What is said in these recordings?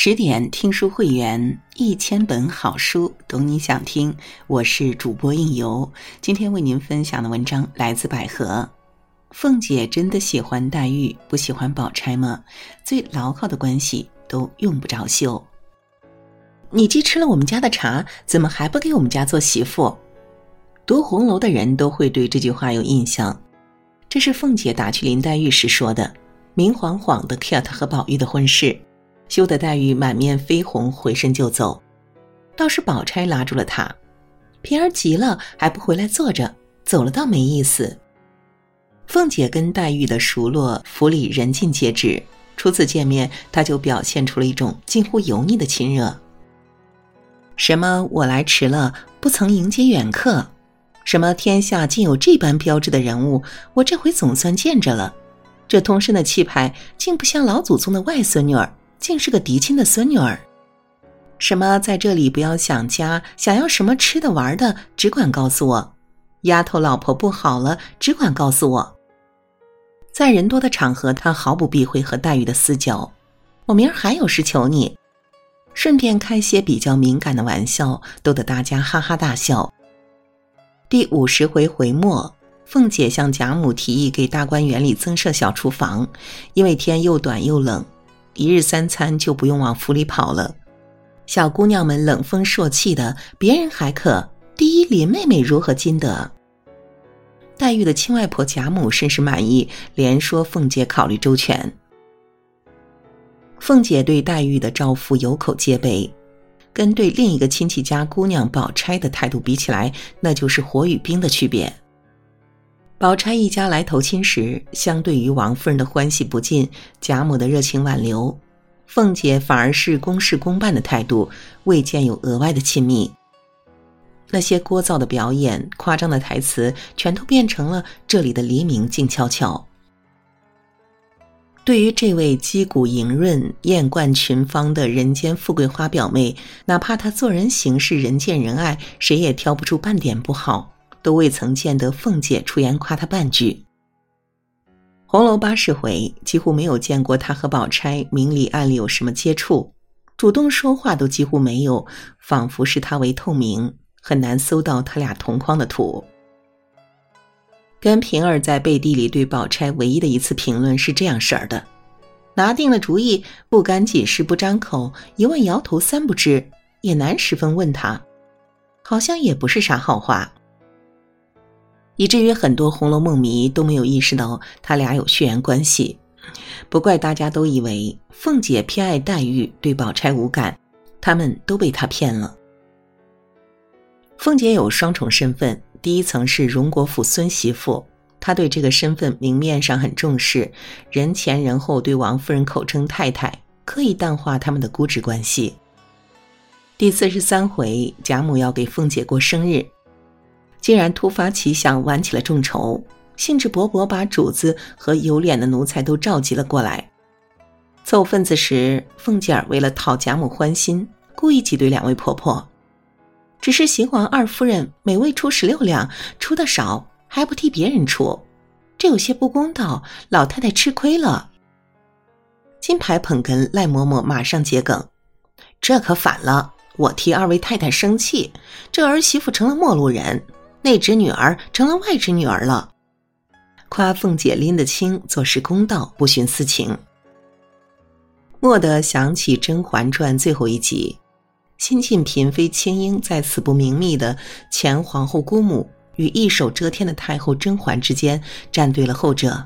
十点听书会员，一千本好书，懂你想听。我是主播应由，今天为您分享的文章来自百合。凤姐真的喜欢黛玉，不喜欢宝钗吗？最牢靠的关系都用不着修。你既吃了我们家的茶，怎么还不给我们家做媳妇？读红楼的人都会对这句话有印象。这是凤姐打趣林黛玉时说的，明晃晃的 cut 和宝玉的婚事。羞得黛玉满面绯红，回身就走。倒是宝钗拉住了她，平儿急了还不回来坐着，走了倒没意思。凤姐跟黛玉的熟络，府里人尽皆知。初次见面，她就表现出了一种近乎油腻的亲热。什么我来迟了，不曾迎接远客；什么天下竟有这般标致的人物，我这回总算见着了。这通身的气派，竟不像老祖宗的外孙女儿。竟是个嫡亲的孙女儿，什么在这里不要想家，想要什么吃的玩的，只管告诉我。丫头老婆不好了，只管告诉我。在人多的场合，他毫不避讳和黛玉的私交。我明儿还有事求你，顺便开些比较敏感的玩笑，逗得大家哈哈大笑。第五十回回末，凤姐向贾母提议给大观园里增设小厨房，因为天又短又冷。一日三餐就不用往府里跑了，小姑娘们冷风朔气的，别人还可，第一林妹妹如何禁得？黛玉的亲外婆贾母甚是满意，连说凤姐考虑周全。凤姐对黛玉的招呼有口皆碑，跟对另一个亲戚家姑娘宝钗的态度比起来，那就是火与冰的区别。宝钗一家来投亲时，相对于王夫人的欢喜不尽，贾母的热情挽留，凤姐反而是公事公办的态度，未见有额外的亲密。那些聒噪的表演、夸张的台词，全都变成了这里的黎明静悄悄。对于这位击鼓迎润、艳冠群芳的人间富贵花表妹，哪怕她做人行事人见人爱，谁也挑不出半点不好。都未曾见得凤姐出言夸她半句。红楼八十回几乎没有见过她和宝钗明里暗里有什么接触，主动说话都几乎没有，仿佛是她为透明，很难搜到他俩同框的图。跟平儿在背地里对宝钗唯一的一次评论是这样式儿的：拿定了主意，不敢紧事不张口，一问摇头三不知，也难十分问他，好像也不是啥好话。以至于很多《红楼梦》迷都没有意识到他俩有血缘关系，不怪大家都以为凤姐偏爱黛玉，对宝钗无感，他们都被她骗了。凤姐有双重身份，第一层是荣国府孙媳妇，她对这个身份明面上很重视，人前人后对王夫人口称太太，刻意淡化他们的姑侄关系。第四十三回，贾母要给凤姐过生日。竟然突发奇想，玩起了众筹，兴致勃勃把主子和有脸的奴才都召集了过来。凑份子时，凤姐儿为了讨贾母欢心，故意挤兑两位婆婆。只是邢王二夫人每位出十六两，出的少还不替别人出，这有些不公道，老太太吃亏了。金牌捧哏赖嬷嬷马上接梗：“这可反了，我替二位太太生气，这儿媳妇成了陌路人。”内侄女儿成了外侄女儿了，夸凤姐拎得清，做事公道，不徇私情。蓦地想起《甄嬛传》最后一集，新晋嫔妃青樱在死不瞑目的前皇后姑母与一手遮天的太后甄嬛之间站对了后者。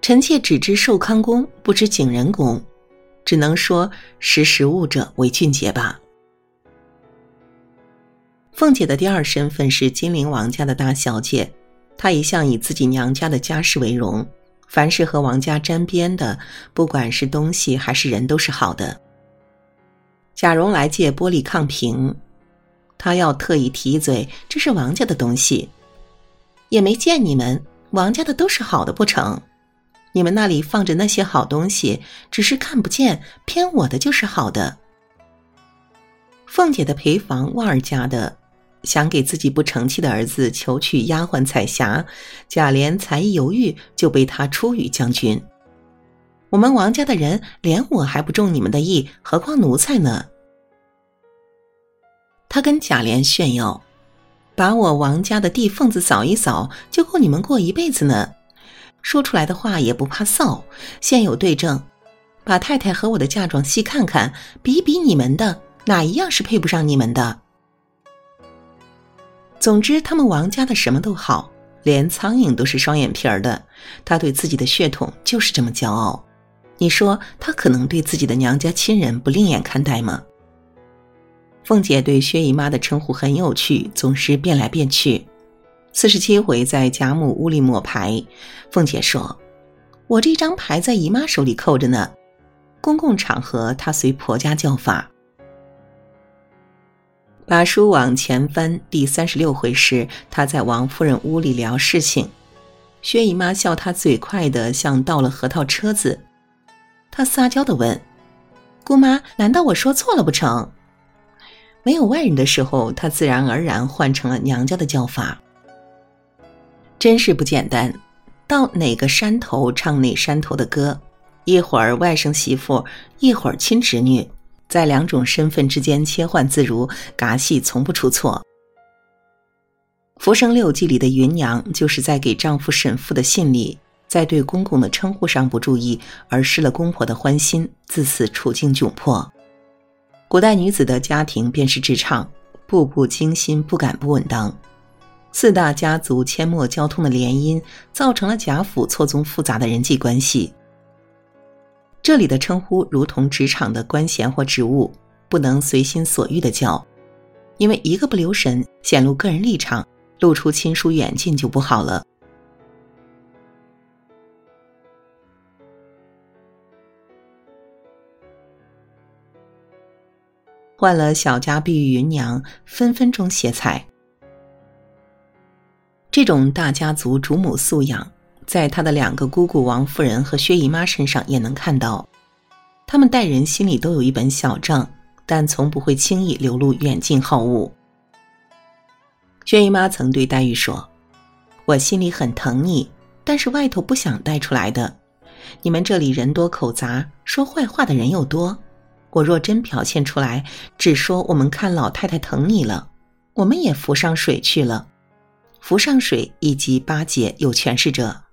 臣妾只知寿康宫，不知景仁宫，只能说识时务者为俊杰吧。凤姐的第二身份是金陵王家的大小姐，她一向以自己娘家的家世为荣，凡是和王家沾边的，不管是东西还是人，都是好的。贾蓉来借玻璃炕瓶，她要特意提嘴，这是王家的东西，也没见你们王家的都是好的不成？你们那里放着那些好东西，只是看不见，偏我的就是好的。凤姐的陪房旺儿家的。想给自己不成器的儿子求娶丫鬟彩霞，贾琏才一犹豫就被他出语将军。我们王家的人连我还不中你们的意，何况奴才呢？他跟贾琏炫耀，把我王家的地缝子扫一扫，就够你们过一辈子呢。说出来的话也不怕臊，现有对证，把太太和我的嫁妆细看看，比比你们的哪一样是配不上你们的。总之，他们王家的什么都好，连苍蝇都是双眼皮儿的。他对自己的血统就是这么骄傲。你说他可能对自己的娘家亲人不另眼看待吗？凤姐对薛姨妈的称呼很有趣，总是变来变去。四十七回在贾母屋里抹牌，凤姐说：“我这张牌在姨妈手里扣着呢。公共场合她随婆家叫法。”把书往前翻，第三十六回时，他在王夫人屋里聊事情，薛姨妈笑他嘴快的像倒了核桃车子，他撒娇的问：“姑妈，难道我说错了不成？”没有外人的时候，他自然而然换成了娘家的叫法。真是不简单，到哪个山头唱哪山头的歌，一会儿外甥媳妇，一会儿亲侄女，在两种身份之间切换自如，嘎戏从不出错。《浮生六记》里的芸娘，就是在给丈夫沈父的信里，在对公公的称呼上不注意，而失了公婆的欢心，自此处境窘迫。古代女子的家庭便是职场，步步惊心，不敢不稳当。四大家族阡陌交通的联姻，造成了贾府错综复杂的人际关系。这里的称呼如同职场的官衔或职务，不能随心所欲的叫，因为一个不留神显露个人立场，露出亲疏远近就不好了。换了小家碧玉云娘，分分钟歇菜。这种大家族主母素养，在他的两个姑姑王夫人和薛姨妈身上也能看到。他们待人心里都有一本小账，但从不会轻易流露远近好恶。薛姨妈曾对黛玉说：“我心里很疼你，但是外头不想带出来的。你们这里人多口杂，说坏话的人又多。我若真表现出来，只说我们看老太太疼你了，我们也浮上水去了。”浮上水以及八节有权势者。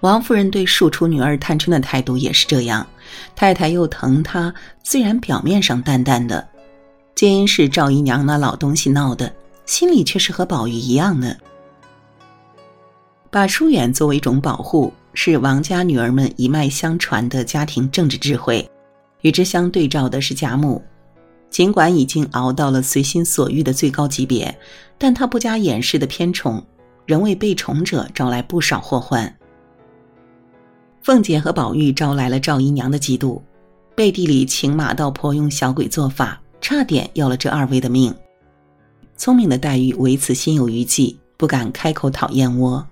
王夫人对庶出女儿探春的态度也是这样，太太又疼她，虽然表面上淡淡的，皆因是赵姨娘那老东西闹的，心里却是和宝玉一样的。把疏远作为一种保护，是王家女儿们一脉相传的家庭政治智慧。与之相对照的是贾母。尽管已经熬到了随心所欲的最高级别，但她不加掩饰的偏宠，仍为被宠者招来不少祸患。凤姐和宝玉招来了赵姨娘的嫉妒，背地里请马道婆用小鬼做法，差点要了这二位的命。聪明的黛玉为此心有余悸，不敢开口讨燕窝。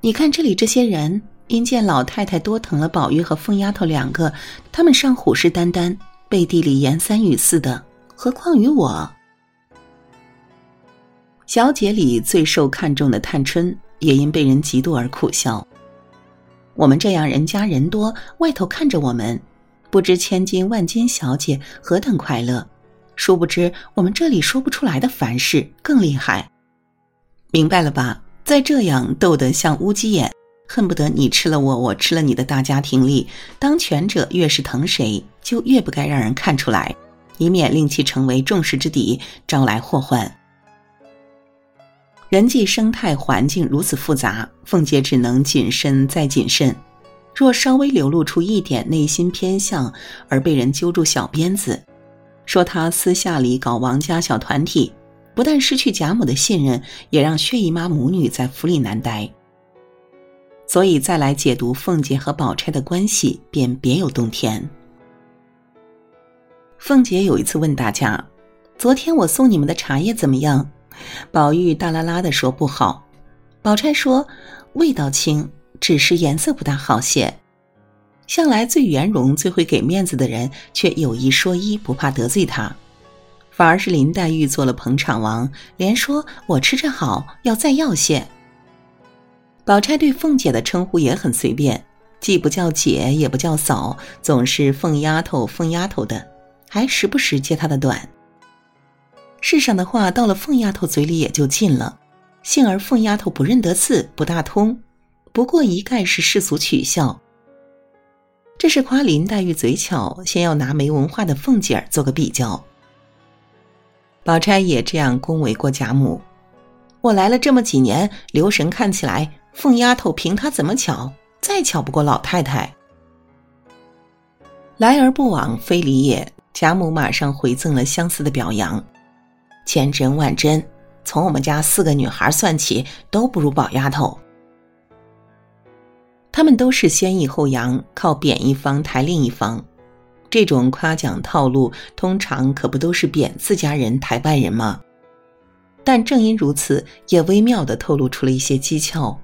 你看这里这些人，因见老太太多疼了宝玉和凤丫头两个，他们尚虎视眈眈。背地里言三语四的，何况于我？小姐里最受看重的探春，也因被人嫉妒而苦笑。我们这样人家人多，外头看着我们，不知千金万金小姐何等快乐，殊不知我们这里说不出来的凡事更厉害。明白了吧？在这样斗得像乌鸡眼。恨不得你吃了我，我吃了你的大家庭里，当权者越是疼谁，就越不该让人看出来，以免令其成为众矢之的，招来祸患。人际生态环境如此复杂，凤姐只能谨慎再谨慎。若稍微流露出一点内心偏向，而被人揪住小鞭子，说她私下里搞王家小团体，不但失去贾母的信任，也让薛姨妈母女在府里难待。所以再来解读凤姐和宝钗的关系，便别有洞天。凤姐有一次问大家：“昨天我送你们的茶叶怎么样？”宝玉大啦啦的说：“不好。”宝钗说：“味道轻，只是颜色不大好些。”向来最圆融、最会给面子的人，却有一说一，不怕得罪他，反而是林黛玉做了捧场王，连说：“我吃着好，要再要些。”宝钗对凤姐的称呼也很随便，既不叫姐，也不叫嫂，总是凤丫头、凤丫头的，还时不时揭她的短。世上的话到了凤丫头嘴里也就尽了，幸而凤丫头不认得字，不大通，不过一概是世俗取笑。这是夸林黛玉嘴巧，先要拿没文化的凤姐儿做个比较。宝钗也这样恭维过贾母：“我来了这么几年，留神看起来，凤丫头凭她怎么巧，再巧不过老太太。”来而不往非礼也。贾母马上回赠了相似的表扬：“千真万真，从我们家四个女孩算起，都不如宝丫头。”他们都是先抑后扬，靠贬一方抬另一方，这种夸奖套路通常可不都是贬自家人抬外人吗？但正因如此，也微妙的透露出了一些蹊跷。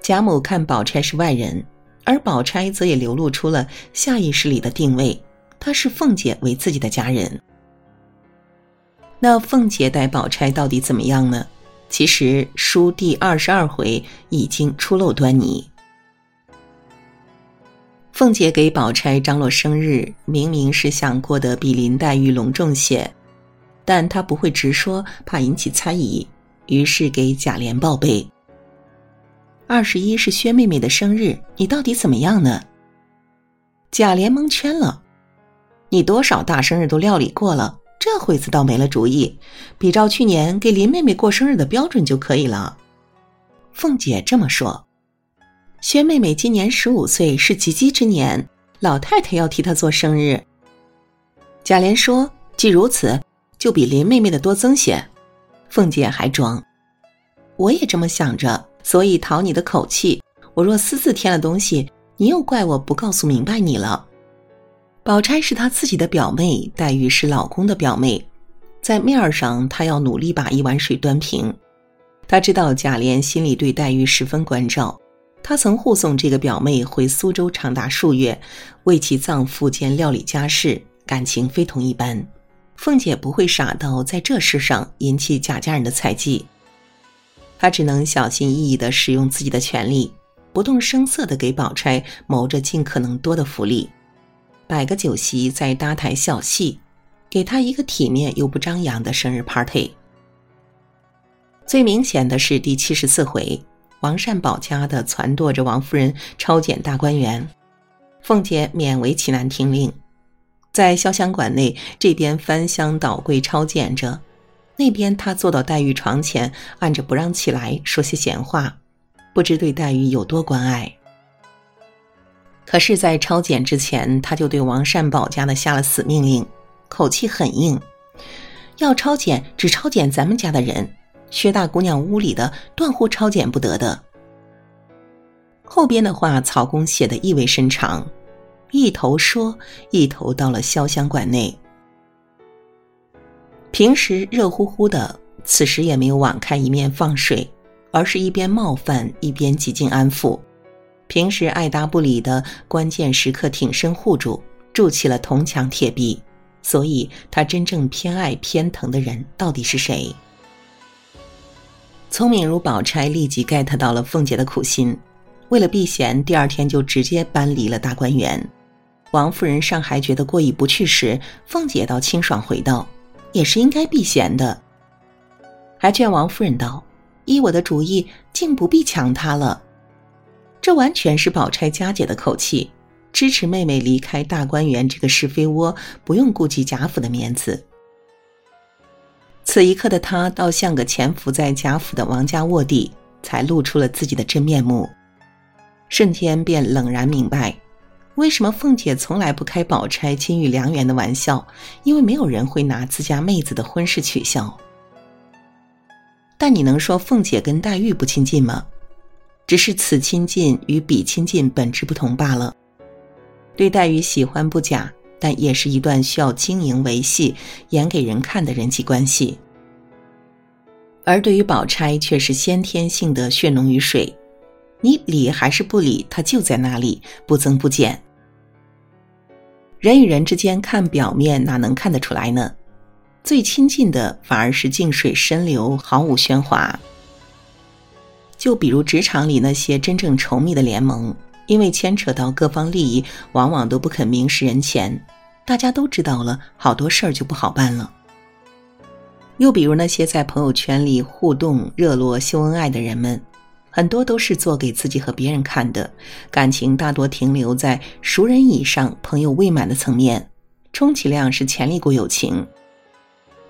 贾母看宝钗是外人，而宝钗则也流露出了下意识里的定位，她是凤姐为自己的家人。那凤姐待宝钗到底怎么样呢？其实书第二十二回已经出露端倪。凤姐给宝钗张罗生日，明明是想过得比林黛玉隆重些，但她不会直说，怕引起猜疑，于是给贾琏报备：“二十一是薛妹妹的生日，你到底怎么样呢？”贾琏蒙圈了：“你多少大生日都料理过了，这会子倒没了主意，比照去年给林妹妹过生日的标准就可以了。”凤姐这么说。薛妹妹今年十五岁，是及笄之年，老太太要替她做生日。贾琏说：“既如此，就比林妹妹的多增些。”凤姐还装：“我也这么想着，所以讨你的口气。我若私自添了东西，你又怪我不告诉明白你了。”宝钗是她自己的表妹，黛玉是老公的表妹，在面儿上，她要努力把一碗水端平。她知道贾琏心里对黛玉十分关照。她曾护送这个表妹回苏州长达数月，为其葬父兼料理家事，感情非同一般。凤姐不会傻到在这事上引起贾家人的猜忌，她只能小心翼翼地使用自己的权利，不动声色地给宝钗谋着尽可能多的福利，摆个酒席，再搭台小戏，给他一个体面又不张扬的生日 party。最明显的是第七十四回。王善保家的撺掇着王夫人抄检大观园，凤姐勉为其难听令，在潇湘馆内这边翻箱倒柜抄检着，那边她坐到黛玉床前，按着不让起来，说些闲话，不知对黛玉有多关爱。可是，在抄检之前，他就对王善保家的下了死命令，口气很硬，要抄检只抄检咱们家的人。薛大姑娘屋里的断乎抄检不得的。后边的话，曹公写的意味深长，一头说，一头到了潇湘馆内。平时热乎乎的，此时也没有网开一面放水，而是一边冒犯一边极尽安抚。平时爱答不理的，关键时刻挺身护住，筑起了铜墙铁壁。所以，他真正偏爱偏疼的人到底是谁？聪明如宝钗立即 get 到了凤姐的苦心，为了避嫌，第二天就直接搬离了大观园。王夫人尚还觉得过意不去时，凤姐倒清爽回道：“也是应该避嫌的。”还劝王夫人道：“依我的主意，竟不必抢他了。”这完全是宝钗佳姐的口气，支持妹妹离开大观园这个是非窝，不用顾及贾府的面子。此一刻的他，倒像个潜伏在贾府的王家卧底，才露出了自己的真面目。瞬间便冷然明白，为什么凤姐从来不开宝钗金玉良缘的玩笑，因为没有人会拿自家妹子的婚事取笑。但你能说凤姐跟黛玉不亲近吗？只是此亲近与彼亲近本质不同罢了。对待与喜欢不假。但也是一段需要经营维系、演给人看的人际关系，而对于宝钗却是先天性的血浓于水，你理还是不理，它就在那里，不增不减。人与人之间看表面，哪能看得出来呢？最亲近的反而是静水深流，毫无喧哗。就比如职场里那些真正稠密的联盟。因为牵扯到各方利益，往往都不肯明示人前。大家都知道了，好多事儿就不好办了。又比如那些在朋友圈里互动热络、秀恩爱的人们，很多都是做给自己和别人看的，感情大多停留在熟人以上、朋友未满的层面，充其量是潜力股友情。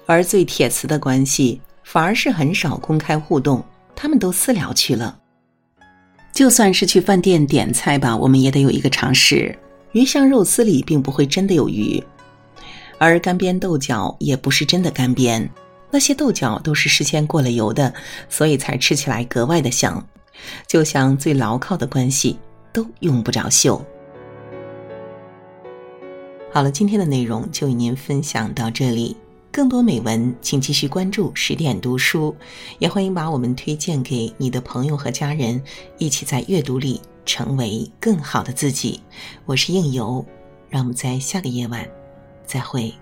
而最铁磁的关系，反而是很少公开互动，他们都私聊去了。就算是去饭店点菜吧，我们也得有一个常识：鱼香肉丝里并不会真的有鱼，而干煸豆角也不是真的干煸，那些豆角都是事先过了油的，所以才吃起来格外的香。就像最牢靠的关系，都用不着秀。好了，今天的内容就与您分享到这里。更多美文，请继续关注十点读书，也欢迎把我们推荐给你的朋友和家人，一起在阅读里成为更好的自己。我是应由，让我们在下个夜晚再会。